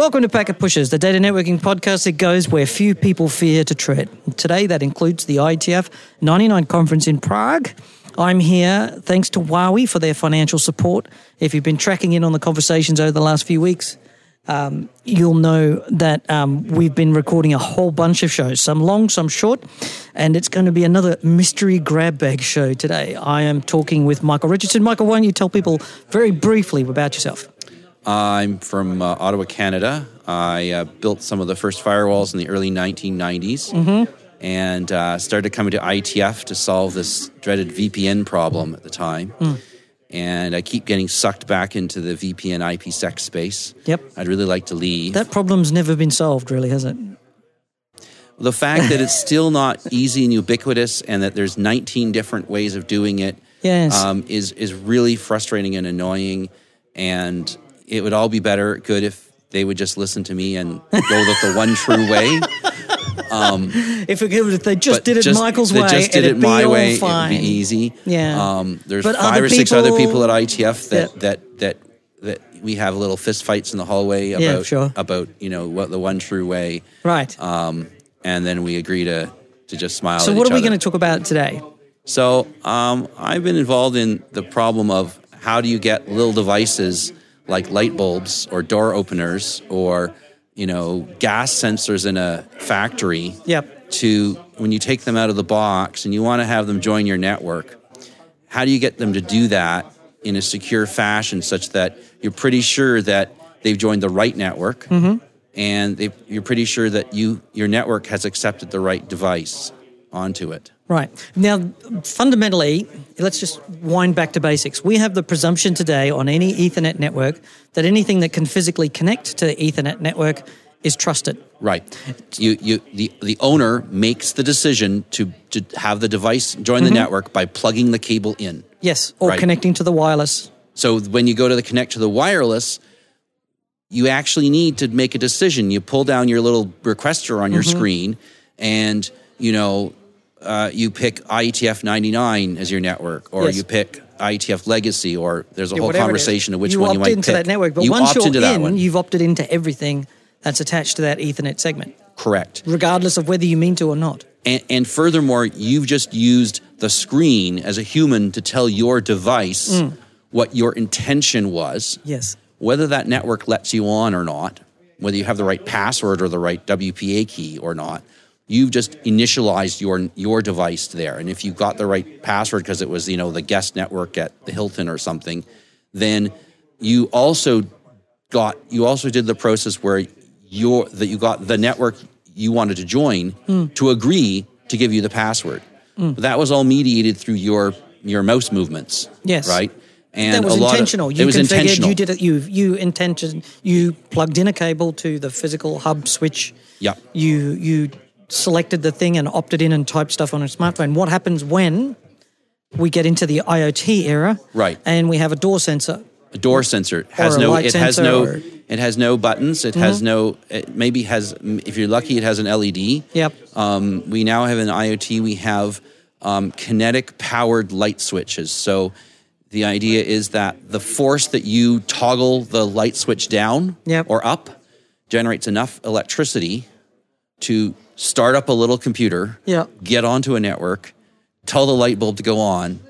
Welcome to Packet Pushers, the data networking podcast that goes where few people fear to tread. Today, that includes the IETF 99 conference in Prague. I'm here thanks to Huawei for their financial support. If you've been tracking in on the conversations over the last few weeks, um, you'll know that um, we've been recording a whole bunch of shows, some long, some short, and it's going to be another mystery grab bag show today. I am talking with Michael Richardson. Michael, why don't you tell people very briefly about yourself? I'm from uh, Ottawa, Canada. I uh, built some of the first firewalls in the early 1990s Mm-hmm. and uh, started coming to IETF to solve this dreaded VPN problem at the time. Hmm. And I keep getting sucked back into the VPN IPsec space. Yep. I'd really like to leave. That problem's never been solved, really, has it? the fact that it's still not easy and ubiquitous and that there's 19 different ways of doing it Yes. um, is is really frustrating and annoying. And it would all be better, good if they would just listen to me and go with the one true way. If, it, if they just did it just- Michael's they way, just did be my way. fine. It'd be easy. Yeah. Um, there's But five or six other people- people at IETF that Yeah. that that that we have little fist fights in the hallway about Yeah, sure. about you know what the one true way. Right. Um, and then we agree to to just smile. so, at what are we going to talk about today? So um, I've been involved in the problem of how do you get little devices like light bulbs or door openers or you know gas sensors in a factory Yep. to when you take them out of the box and you want to have them join your network. How do you get them to do that in a secure fashion such that you're pretty sure that they've joined the right network mm-hmm. and they, you're pretty sure that you your network has accepted the right device onto it? Right. Now, fundamentally, let's just wind back to basics. We have the presumption today on any Ethernet network that anything that can physically connect to the Ethernet network is trusted. Right. You, you, the, the owner makes the decision to, to have the device join the mm-hmm. network by plugging the cable in. Yes. Or Right. connecting to the wireless. So when you go to the connect to the wireless, you actually need to make a decision. You pull down your little requester on your mm-hmm. screen, and you know uh, you pick IETF 99 as your network, or Yes. you pick IETF Legacy, or there's a Yeah, whole whatever it is. conversation of which one you one you might into pick. that network, but you once you're in, one. you've opted into everything that's attached to that Ethernet segment, Correct. regardless of whether you mean to or not. And, and furthermore, you've just used the screen as a human to tell your device Mm. what your intention was, Yes. whether that network lets you on or not, whether you have the right password or the right WPA key or not. You've just initialized your your device there, and if you got the right password because it was you know the guest network at the Hilton or something, then you also got you also did the process where your that you got the network you wanted to join Hmm. to agree to give you the password. But that was all mediated through your your mouse movements. Yes. Right. And that was a lot intentional. Of, you it was configured, intentional. You did it. You you intention. You plugged in a cable to the physical hub switch. Yeah. You you selected the thing and opted in and typed stuff on a smartphone. What happens when we get into the IoT era? Right. And we have a door sensor. A door sensor has no. It has no. or- Mm-hmm. It has no buttons. It has no. It maybe has. If you're lucky, it has an LED. Yep. Um, we now have an IoT. We have um, kinetic powered light switches. So the idea is that the force that you toggle the light switch down Yep. or up generates enough electricity to start up a little computer, Yeah. get onto a network, tell the light bulb to go on,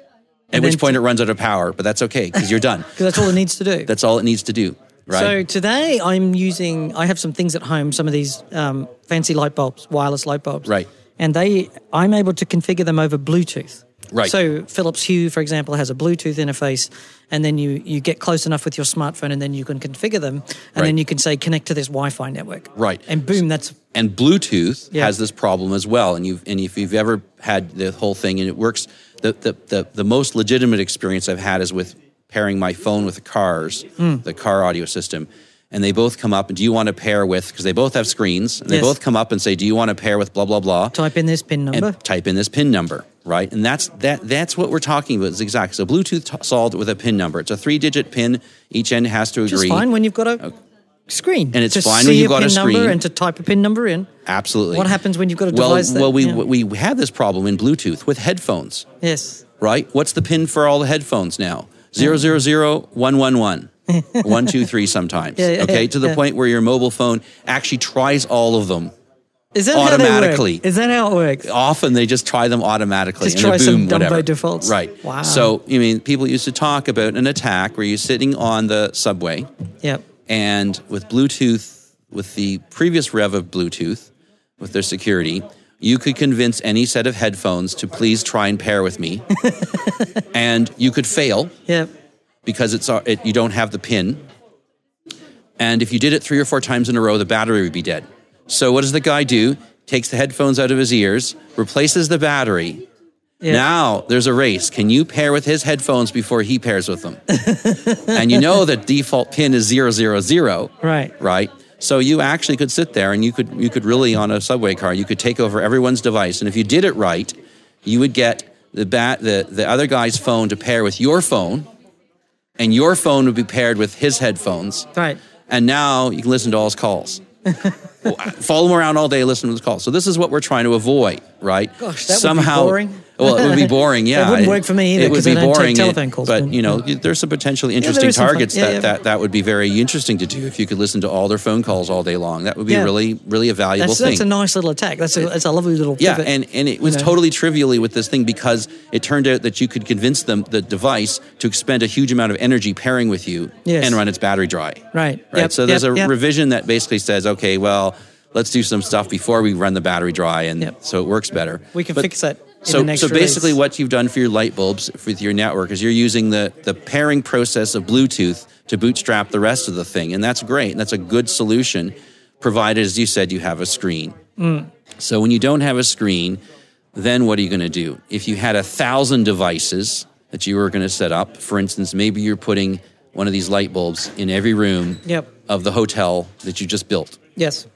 at And which point it runs out of power. But that's okay because you're done. Because that's all it needs to do. That's all it needs to do. Right. So today I'm using. I have some things at home. Some of these um, fancy light bulbs, wireless light bulbs. Right. And they, I'm able to configure them over Bluetooth. Right. So Philips Hue, for example, has a Bluetooth interface, and then you you get close enough with your smartphone, and then you can configure them, and Right. then you can say connect to this Wi-Fi network. Right. And boom, that's and Bluetooth Yeah. has this problem as well. And you've and if you've ever had the whole thing and it works, the the the, the most legitimate experience I've had is with pairing my phone with the cars, Hmm. the car audio system. And they both come up and do you want to pair with because they both have screens and they Yes. both come up and say, Do you want to pair with blah blah blah? type in this pin number. type in this pin number, right? And that's that. That's what we're talking about. Is exactly so. Bluetooth t- solved with a pin number. It's a three-digit pin. Each end has to agree. fine when you've got a screen. And it's to fine when you've got a screen. and to type a pin number in. Absolutely. What happens when you've got a well, device that- well, we yeah. we have this problem in Bluetooth with headphones, Yes. right? What's the pin for all the headphones now? Zero zero zero one one one. one, two, three sometimes. Yeah, yeah, okay, to the point where your mobile phone actually tries all of them. Is that how they Automatically. work? Is that how it works? Often they just try them automatically. Just try boom, some dumb whatever. by defaults. Right. Wow. So, I mean, people used to talk about an attack where you're sitting on the subway Yep. and with Bluetooth, with the previous rev of Bluetooth, with their security, you could convince any set of headphones to please try and pair with me, and you could fail Yep. because it's it, you don't have the pin. And if you did it three or four times in a row, the battery would be dead. So what does the guy do? Takes the headphones out of his ears, replaces the battery. Yeah. Now there's a race. Can you pair with his headphones before he pairs with them? and you know the default pin is zero zero zero. Right. Right. So you actually could sit there and you could you could really on a subway car you could take over everyone's device and if you did it right, you would get the bat the, the other guy's phone to pair with your phone, and your phone would be paired with his headphones. Right. And now you can listen to all his calls. Follow him around all day, listen to his call. So this is what we're trying to avoid, right? Gosh, that would be Somehow, boring. Well, it would be boring. Yeah, it wouldn't work for me either, It would be boring. Uh, telephone calls, but you know, yeah. there's some potentially interesting fun- targets yeah, that, yeah. that that would be very interesting to do if you could listen to all their phone calls all day long. That would be Yeah. really, really a valuable That's, thing. that's a nice little attack. That's a, that's a lovely little Yeah, pivot. and, and it was know. totally trivially with this thing because it turned out that you could convince them the device to expend a huge amount of energy pairing with you Yes. and run its battery dry. Right. Right. Yep, so there's yep, a yep. revision that basically says, okay, well, let's do some stuff before we run the battery dry, and Yep. so it works better. We can But- fix that so, so basically, release. what you've done for your light bulbs with your network is you're using the the pairing process of Bluetooth to bootstrap the rest of the thing, and that's great. And that's a good solution, provided, as you said, you have a screen. Mm. So when you don't have a screen, then what are you going to do? If you had a thousand devices that you were going to set up, for instance, maybe you're putting one of these light bulbs in every room Yep. of the hotel that you just built. yes.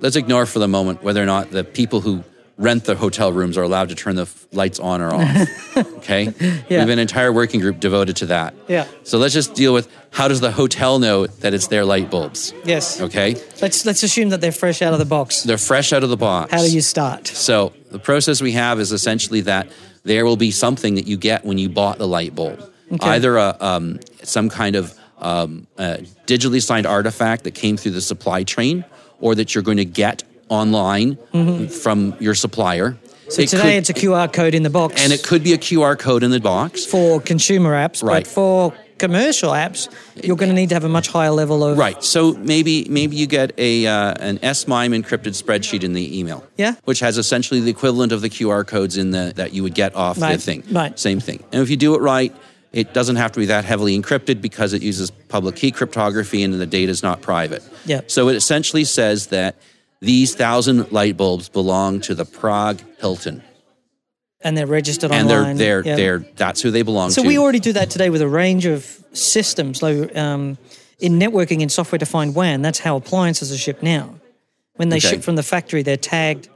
Let's ignore for the moment whether or not the people who rent the hotel rooms are allowed to turn the lights on or off. okay? We have an entire working group devoted to that. Yeah. So let's just deal with how does the hotel know that it's their light bulbs? Yes. Okay? Let's let's assume that they're fresh out of the box. They're fresh out of the box. How do you start? So the process we have is essentially that there will be something that you get when you bought the light bulb, Okay. either a, um, some kind of um, digitally signed artifact that came through the supply chain, or that you're going to get online from your supplier. Mm-hmm. So It today could- it's a QR code in the box. and it could be a QR code in the box. for consumer apps, Right. but for commercial apps, you're going to need to have a much higher level of Right. So maybe maybe you get a uh, an S-MIME encrypted spreadsheet in the email. Yeah. Which has essentially the equivalent of the QR codes in the that you would get off the Right, thing. right. Same thing. And if you do it right, it doesn't have to be that heavily encrypted because it uses public key cryptography and the data is not private. Yeah. So it essentially says that these thousand light bulbs belong to the Prague Hilton, and they're registered and online. they're they're Yeah. they're that's who they belong So to. So we already do that today with a range of systems. Like um, in networking and software defined WAN, that's how appliances are shipped now. When they Okay. ship from the factory, they're tagged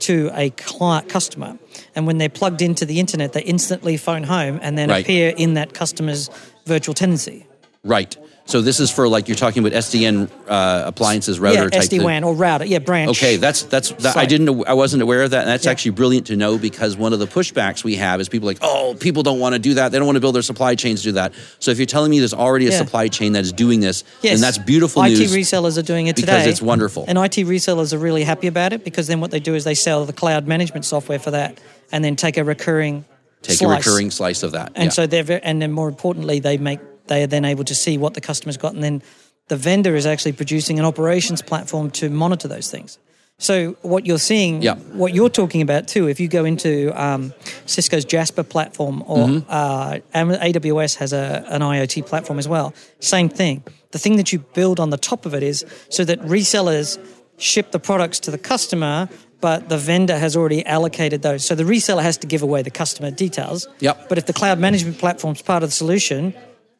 to a client customer, and when they're plugged into the internet, they instantly phone home and then Right. appear in that customer's virtual tenancy. right. So this is for like you're talking about SDN uh, appliances router yeah, type SD WAN or router. Yeah, branch. Okay, that's that's that, I didn't I wasn't aware of that. And that's Yeah. actually brilliant to know because one of the pushbacks we have is people like, oh, people don't want to do that. They don't want to build their supply chains to do that. So if you're telling me there's already a Yeah. supply chain that is doing this, Yes. then that's beautiful IT news. resellers are doing it today because it's wonderful. And IT resellers are really happy about it because then what they do is they sell the cloud management software for that, and then take a recurring Take slice. a recurring slice of that. And so they're very, and then more importantly, they make they are then able to see what the customer's got, and then the vendor is actually producing an operations platform to monitor those things. So what you're seeing, Yeah. what you're talking about too, if you go into um, Cisco's Jasper platform or Mm-hmm. uh, AWS has a, an IoT platform as well, same thing. The thing that you build on the top of it is so that resellers ship the products to the customer, but the vendor has already allocated those. So the reseller has to give away the customer details. Yep. But if the cloud management platform is part of the solution,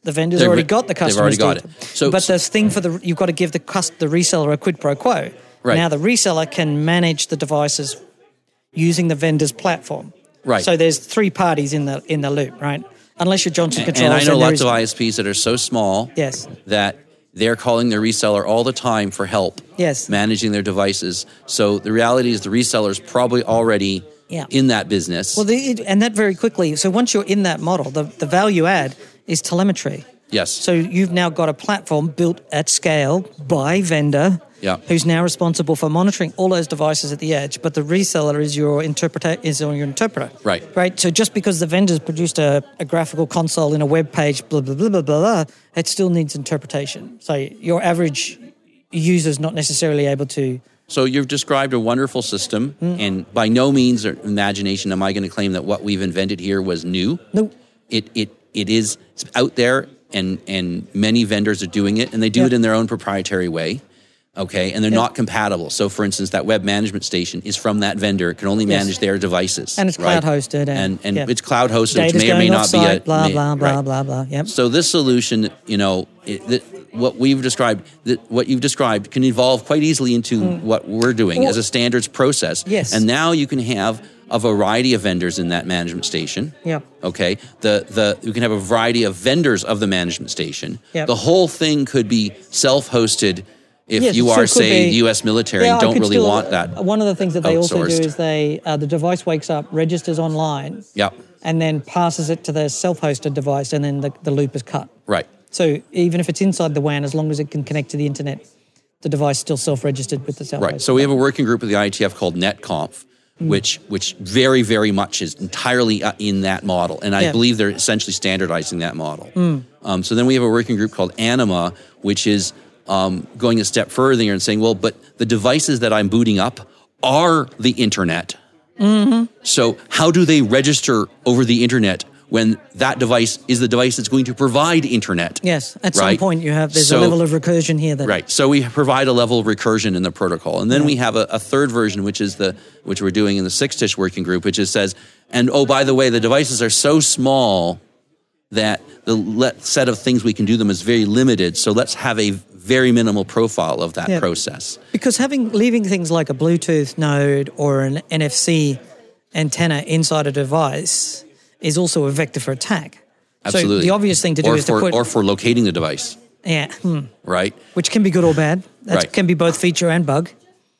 the vendor's They've already got the customer's already got. So- but the thing for the you've got to give the cus- the reseller a quid pro quo. Right. Now the reseller can manage the devices using the vendor's platform. Right. So there's three parties in the in the loop, right? Unless you're Johnson and, Controls. and I know lots of ISPs that are so small Yes. that they're calling their reseller all the time for help Yes. managing their devices. So the reality is the reseller's probably already Yeah. in that business. Well, the, it- and that very quickly. So once you're in that model, the, the value add is telemetry. Yes. So you've now got a platform built at scale by vendor Yeah. who's now responsible for monitoring all those devices at the edge, but the reseller is your interpreter is on your interpreter. Right. Right. So just because the vendor's produced a, a graphical console in a web page, blah blah blah blah blah, blah it still needs interpretation. So your average user's not necessarily able to So you've described a wonderful system, Mm. and by no means or imagination am I going to claim that what we've invented here was new. no It it it is out there, and and many vendors are doing it, and they do Yep. it in their own proprietary way. Okay, and they're not compatible. So, for instance, that web management station is from that vendor; it can only Yes. manage their devices, And it's right? cloud hosted and- and and yeah. it's cloud hosted, which may or may not be a blah may- blah blah right. blah blah. Yep. So this solution, you know, it, that what we've described, what you've described, can evolve quite easily into hmm. what we're doing. Well- as a standards process. Yes. And now you can have a variety of vendors in that management station. Yep. Okay. The the you can have a variety of vendors of the management station. Yep. The whole thing could be self-hosted. If Yes, you are, say, be. U.S. military Yeah, and don't really still- want that, One of the things that they also do is they uh, the device wakes up, registers online, Yep. and then passes it to the self-hosted device, and then the, the loop is cut. Right. So even if it's inside the WAN, as long as it can connect to the internet, the device is still self-registered with the self. Right. So we have a working group with the IETF called NetConf, Hmm. which which very very much is entirely uh, in that model, and I Yeah. Believe they're essentially standardizing that model. Um, so then we have a working group called Anima, which is um, going a step further and saying, well, but the devices that I'm booting up are the internet. Mm-hmm. So how do they register over the internet? When that device is the device that's going to provide internet. Yes, at some point you have there's So- a level of recursion here that Right. So we provide a level of recursion in the protocol, and then we have a, a third version, which is the which we're doing in the 6TiSCH working group, which is says, and oh by the way, the devices are so small that the le- set of things we can do them is very limited. So let's have a very minimal profile of that Yeah. process. because having leaving things like a Bluetooth node or an NFC antenna inside a device is also a vector for attack. Absolutely. So the obvious thing to do or is for, to put or for locating the device, yeah, hmm, right? which can be good or bad. That Right. can be both feature and bug.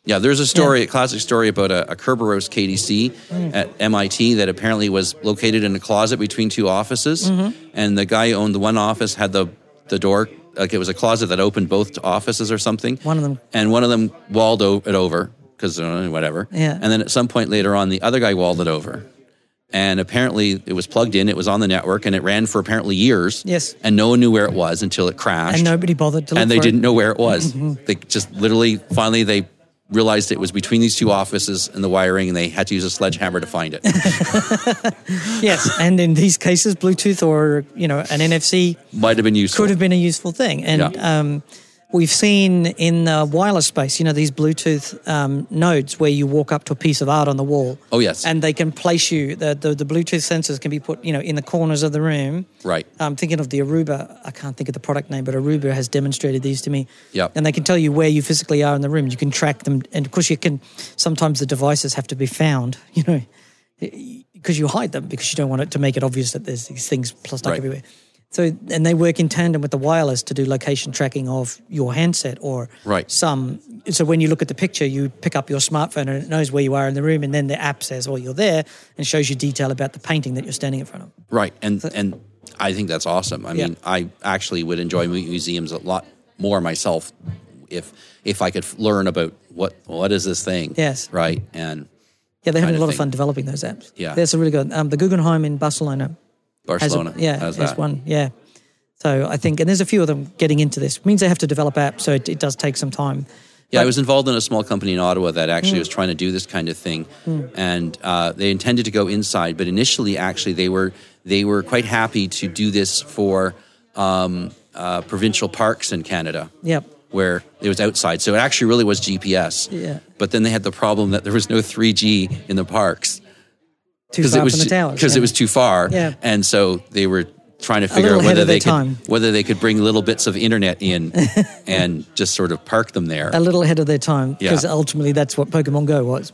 Yeah, there's a story, a classic story about a, a Kerberos KDC Mm. at MIT that apparently was located in a closet between two offices, Mm-hmm. and the guy who owned the one office had the the door like it was a closet that opened both offices or something. One of them- and one of them walled o- it over because uh, whatever. Yeah. and then at some point later on, the other guy walled it over. And apparently, it was plugged in. It was on the network, and it ran for apparently years. Yes. and no one knew where it was until it crashed And nobody bothered to look and they didn't know where it was. they just literally finally they realized it was between these two offices and the wiring, and they had to use a sledgehammer to find it. Yes, and in these cases, Bluetooth or you know an NFC Might have been useful. could have been a useful thing. And Yeah. um, we've seen in the wireless space, you know, these Bluetooth um, nodes where you walk up to a piece of art on the wall. Oh, yes. and they can place you. The, the the Bluetooth sensors can be put, you know, in the corners of the room. Right. I'm thinking of the Aruba. I can't think of the product name, but Aruba has demonstrated these to me. Yep. And they can tell you where you physically are in the room. You can track them, and of course, you can. Sometimes the devices have to be found. You know, because you hide them because you don't want it to make it obvious that there's these things stuck Right. everywhere. So, and they work in tandem with the wireless to do location tracking of your handset or Right. some. So when you look at the picture, you pick up your smartphone and it knows where you are in the room, and then the app says, "Oh, you're there," and shows you detail about the painting that you're standing in front of. right, and and I think that's awesome. I Yeah. mean, I actually would enjoy museums a lot more myself if if I could learn about what what is this thing. Yes. Right, and Yeah, they're having a lot of thing. fun developing those apps. Yeah. that's a really good. Um, the Guggenheim in Barcelona has a, Barcelona yeah as, that. one. Yeah, so I think, and there's a few of them getting into this. It means they have to develop apps, so it, it does take some time. Yeah, I was involved in a small company in Ottawa that Mm. actually was trying to do this kind of thing, and uh, they intended to go inside, but initially, actually, they were they were quite happy to do this for um, uh, provincial parks in Canada. Yep. Where it was outside, so it actually really was GPS. Yeah. But then they had the problem that there was no 3G in the parks Too far it was from the ju- towers. because yeah. it was too far. Yeah. And so they were trying to figure out whether they could time. whether they could bring little bits of internet in and just sort of park them there. a little ahead of their time because Yeah. ultimately that's what Pokemon Go was.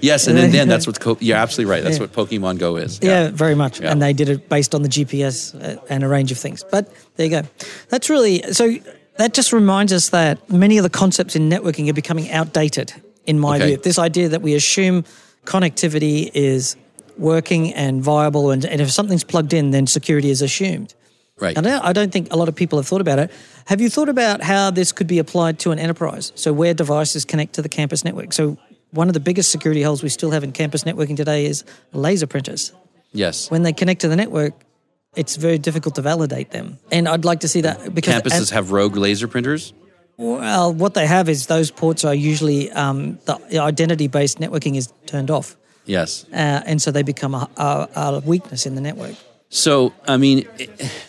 Yes, and then, then that's what co- you're absolutely right. That's Yeah. what Pokemon Go is. Yeah, very much. Yeah. And they did it based on the GPS uh, and a range of things. But there you go. That's really so. That just reminds us that many of the concepts in networking are becoming outdated, in my Okay. view. This idea that we assume connectivity is working and viable, and, and if something's plugged in, then security is assumed. Right. And I don't think a lot of people have thought about it. Have you thought about how this could be applied to an enterprise? So where devices connect to the campus network. So one of the biggest security holes we still have in campus networking today is laser printers. Yes. When they connect to the network, it's very difficult to validate them. And I'd like to see that because Campuses have rogue laser printers. well, what they have is those ports are usually um, the identity-based networking is turned off, Yes. uh, and so they become a, a, a weakness in the network. So, I mean,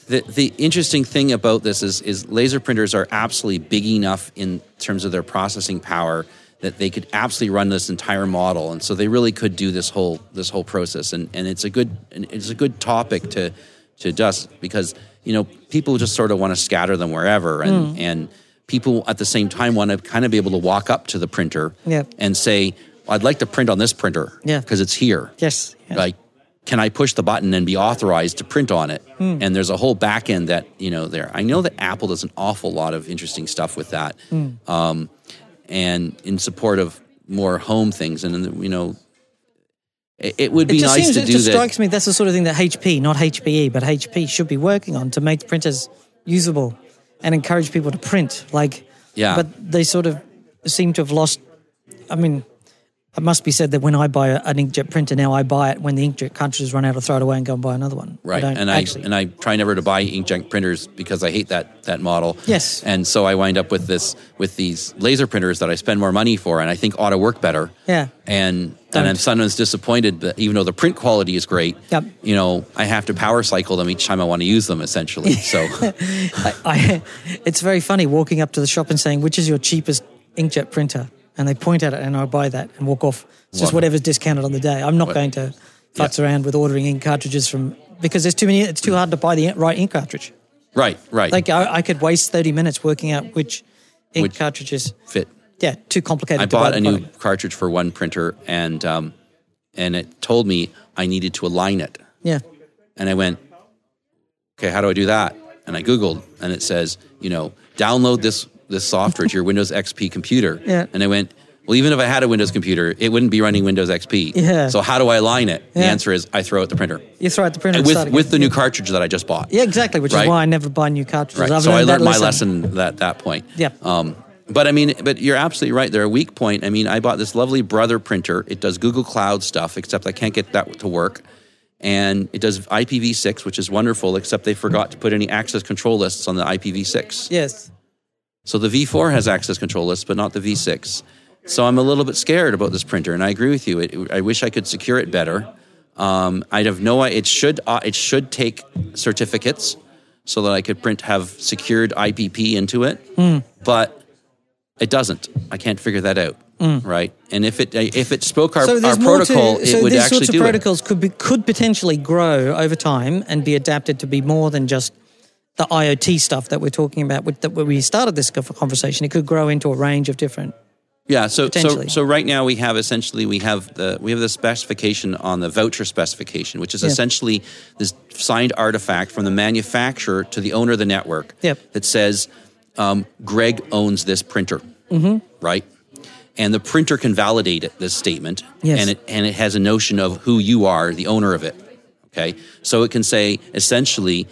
the the interesting thing about this is is laser printers are absolutely big enough in terms of their processing power that they could absolutely run this entire model, and so they really could do this whole this whole process. And and it's a good it's a good topic to to dust because you know people just sort of want to scatter them wherever, and and people at the same time want to kind of be able to walk up to the printer Yeah. and say, "I'd like to print on this printer Yeah. because it's here." Yes. yes. like can i push the button and be authorized to print on it Hmm. and there's a whole back end that you know there i know that apple does an awful lot of interesting stuff with that Hmm. um, and in support of more home things and you know it, it would be it just nice seems, to it do just that strikes me that's the sort of thing that HP, not HPE, but HP should be working on to make printers usable and encourage people to print. Like, Yeah. But they sort of seem to have lost. I mean, it must be said that when I buy an inkjet printer now, I buy it when the inkjet cartridges run out, I throw it away and go and buy another one. Right don't and i actually. and i try never to buy inkjet printers because i hate that that model Yes. and so i wind up with this with these laser printers that i spend more money for and i think ought to work better Yeah. and Don't. and I'm sometimes disappointed that even though the print quality is great, Yep. you know, I have to power cycle them each time I want to use them essentially. So I, I, it's very funny walking up to the shop and saying, "Which is your cheapest inkjet printer?" And they point at it, and I buy that and walk off. It's just whatever's discounted on the day. I'm not going to futz around with ordering ink cartridges from because there's too many. It's too hard to buy the right ink cartridge. right, right. Like I, I could waste 30 minutes working out which ink Which- cartridges. fit. Yeah, too complicated. I bought a new product. cartridge for one printer and um and it told me I needed to align it. Yeah, And I went, okay, how do I do that? And I Googled and it says, you know, download this this software to your Windows XP computer. Yeah. And I went, well, even if I had a Windows computer, it wouldn't be running Windows XP. Yeah. So how do I align it? The answer is I throw out the printer. you throw out the printer with with the new cartridge that I just bought. Yeah, exactly. Which Right. is why I never buy new cartridges. Right. So I learned my lesson at that point. Yep. Um, but I mean, but you're absolutely right. They're a weak point. I mean, I bought this lovely Brother printer. It does Google Cloud stuff, except I can't get that to work. And it does IPv6, which is wonderful, except they forgot to put any access control lists on the IPv6. Yes. So the V4 has access control lists, but not the V6. So I'm a little bit scared about this printer, and I agree with you. It, I wish I could secure it better. Um, I'd have no. It should. Uh, it should take certificates so that I could print have secured IPP into it, but it doesn't. I can't figure that out. Right, and if it if it spoke our, so our protocol, to, so it would these sorts of do it. protocols could be could potentially grow over time and be adapted to be more than just the IoT stuff that we're talking about. With that, we started this conversation, it could grow into a range of different. Yeah, so so so right now we have essentially we have the we have the specification on the voucher specification, which is Yeah. essentially this signed artifact from the manufacturer to the owner of the network Yep. that says um, Greg owns this printer, mm-hmm. right? And the printer can validate it, this statement, Yes. and it and it has a notion of who you are, the owner of it. Okay, so it can say essentially,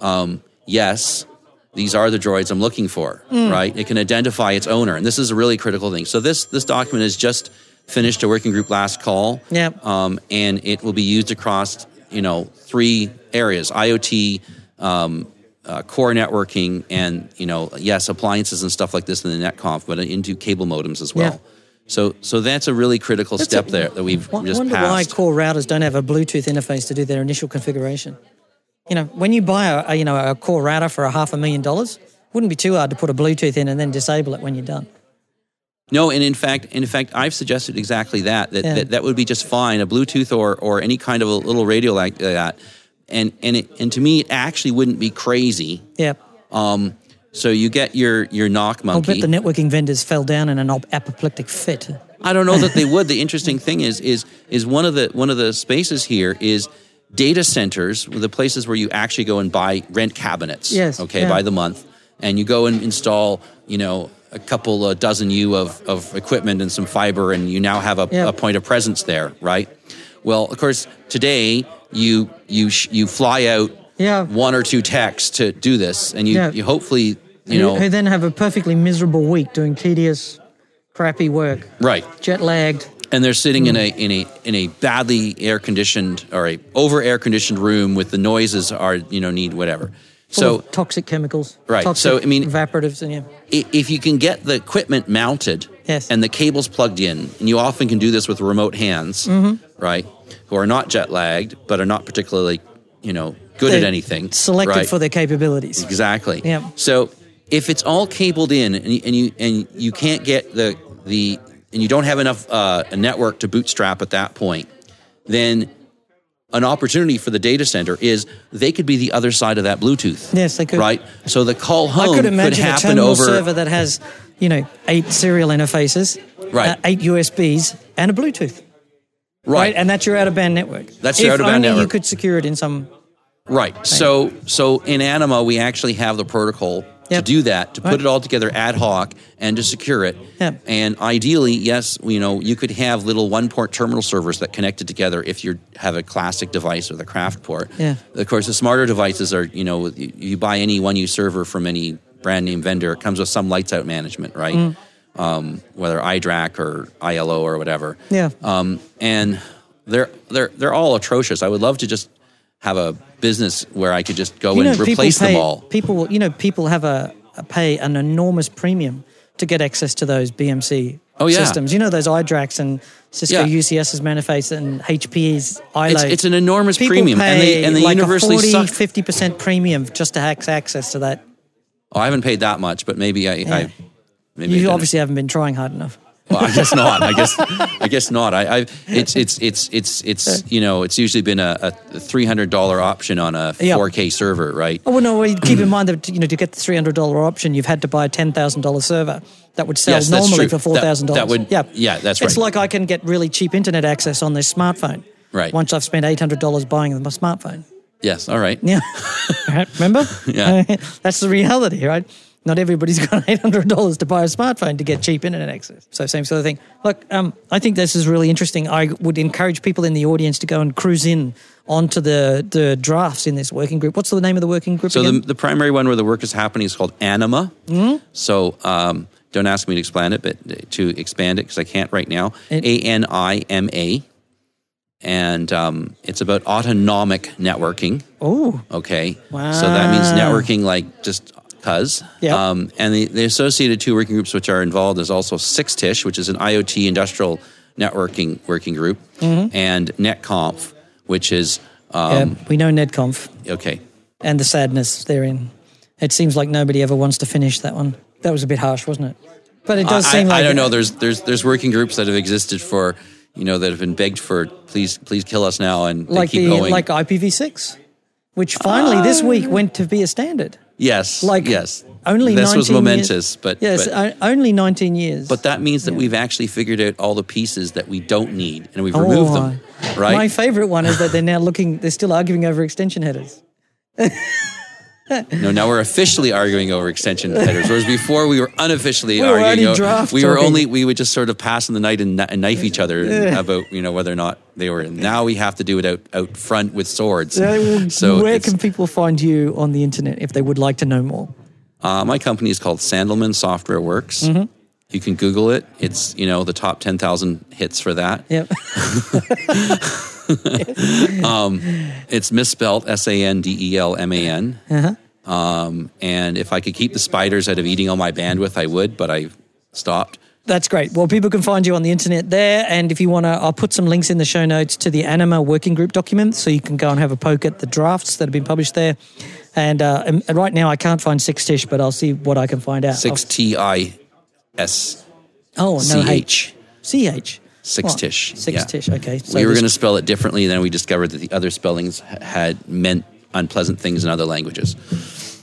um, yes, these are the droids I'm looking for, Hmm. right? It can identify its owner, and this is a really critical thing. So this this document is just finished a working group last call, Yep. um, and it will be used across you know three areas: IoT. Um, uh, core networking and you know yes appliances and stuff like this in the netconf but into cable modems as well Yeah. so so that's a really critical That's step a- there that we've I just wonder why core routers don't have a Bluetooth interface to do their initial configuration. You know, when you buy a, a you know a core router for a half a million dollars, wouldn't be too hard to put a Bluetooth in and then disable it when you're done. No, and in fact, in fact, I've suggested exactly that. That Yeah. that, that would be just fine. A Bluetooth or or any kind of a little radio like that, and and it, and to me, it actually wouldn't be crazy. Yeah. Um, so you get your your NOC monkey. I'll bet the networking vendors fell down in an apoplectic fit. I don't know that they would. The interesting thing is is is one of the one of the spaces here is data centers, were the places where you actually go and buy rent cabinets. Yes, Okay, yeah. by the month, and you go and install, you know, a couple uh, dozen U of of equipment and some fiber, and you now have a, Yeah. a point of presence there, right? Well, of course, today you you sh- you fly out. Yeah. one or two techs to do this, and you, Yeah. you hopefully you know who then have a perfectly miserable week doing tedious, crappy work, right, jet lagged. And they're sitting in a in a in a badly air conditioned or a over air conditioned room with the noises are you know need whatever. full So toxic chemicals. Right, Toxic so, I mean- evaporatives and yeah. if you can get the equipment mounted Yes. and the cables plugged in, and you often can do this with remote hands, Mm-hmm. right? Who are not jet lagged, but are not particularly, you know, good at They're anything. Selected right? for their capabilities. exactly. Yeah. So if it's all cabled in, and you and you, and you can't get the the and you don't have enough uh, a network to bootstrap at that point, then an opportunity for the data center is they could be the other side of that Bluetooth. Yes, they could. Right. So the call I home could imagine a happen terminal over. server that has, you know, eight serial interfaces, Right. uh, eight USBs, and a Bluetooth. right. And that's your out of band network. That's your out-of-band only You could secure it in some. Right. So so in Anima we actually have the protocol Yep. to do that, to put Right. it all together ad hoc and to secure it. Yep. And ideally, yes, you know, you could have little one port terminal servers that connected together if you have a classic device with a craft port. Yeah. Of course, the smarter devices are, you know, you, you buy any one use server from any brand name vendor, it comes with some lights out management, right? Mm. Um, whether iDRAC or ILO or whatever. Yeah. Um, and they're they're they're all atrocious. I would love to just have a business where I could just go You know, and replace pay, them all. People, you know, people have a, a pay an enormous premium to get access to those BMC Oh, yeah. systems. You know, those iDRACs and Cisco Yeah. UCS's Manifest and HPE's ILO. It's, it's an enormous people premium, pay and they and they like universally a 40, suck. 50% premium just to have access to that. Oh, I haven't paid that much, but maybe I. Yeah. I maybe You I've obviously haven't been trying hard enough. Well, I guess not. I guess I guess not. I, I it's it's it's it's it's you know it's usually been a, a three hundred dollar option on a four K server, right? Oh well, no. Well, keep in mind that you know to get the three hundred dollar option, you've had to buy a ten thousand dollar server that would sell Yes, normally for four thousand dollars. that would- yeah, that's right. It's like I can get really cheap internet access on this smartphone. Right. Once I've spent eight hundred dollars buying my smartphone. Yes. All right. Yeah. Right, Remember? Yeah. That's the reality, right? Not everybody's got eight hundred dollars to buy a smartphone to get cheap internet access. So same sort of thing. Look, um, I think this is really interesting. I would encourage people in the audience to go and cruise in onto the the drafts in this working group. What's the name of the working group So the, the primary one where the work is happening is called Anima. Mm-hmm. So um, don't ask me to explain it, but to expand it because I can't right now. A N I M A, and um, it's about autonomic networking. oh, Okay, Wow. so that means networking like just cuz. Yep. Um, and the, the associated two working groups which are involved is also 6TiSCH, which is an IoT industrial networking working group, Mm-hmm. and NetConf, which is yeah, um, we know NetConf okay. and the sadness therein. It seems like nobody ever wants to finish that one. That was a bit harsh, wasn't it? But it does I, seem like I don't know. There's there's there's working groups that have existed for you know that have been begged for please please kill us now and they keep the going. like IPv6, which finally this week went to be a standard. Yes, Like yes. only this was 19 years- momentous, but Yes, but, only 19 years. but that means that we've actually figured out all the pieces that we don't need and we've Oh, removed them. Oh, right? My favorite one is that they're now looking. They're still arguing over extension headers. no, now we're officially arguing over extension headers, whereas before we were unofficially We were arguing. already o- draft we were talking. only we would just sort of pass in the night and, and knife each other about you know whether or not they were. Now we have to do it out out front with swords. So, where can people find you on the internet if they would like to know more? Uh, my company is called Sandelman Software Works. Mm-hmm. You can Google it. It's you know the top ten thousand hits for that. Yep. It's misspelled S A N D E L M A N. Uh-huh. Um, and if I could keep the spiders out of eating all my bandwidth, I would, but I stopped. That's great. Well, people can find you on the internet there. And if you want to, I'll put some links in the show notes to the Anima working group document so you can go and have a poke at the drafts that have been published there. And, uh, and right now, I can't find 6TiSCH, but I'll see what I can find out. Six T I S. Oh, no. H. CH. Six What? Tish. Six yeah. Tish. Okay. So we were this- going to spell it differently, then we discovered that the other spellings had meant unpleasant things in other languages,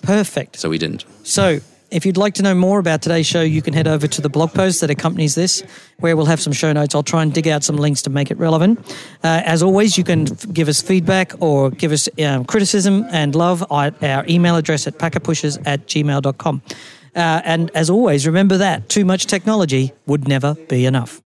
Perfect. so we didn't. So, if you'd like to know more about today's show, you can head over to the blog post that accompanies this, where we'll have some show notes. I'll try and dig out some links to make it relevant. Uh, as always, you can f- give us feedback or give us um, criticism and love at our email address at packetpushers at gmail.com. Uh, and as always, remember that too much technology would never be enough.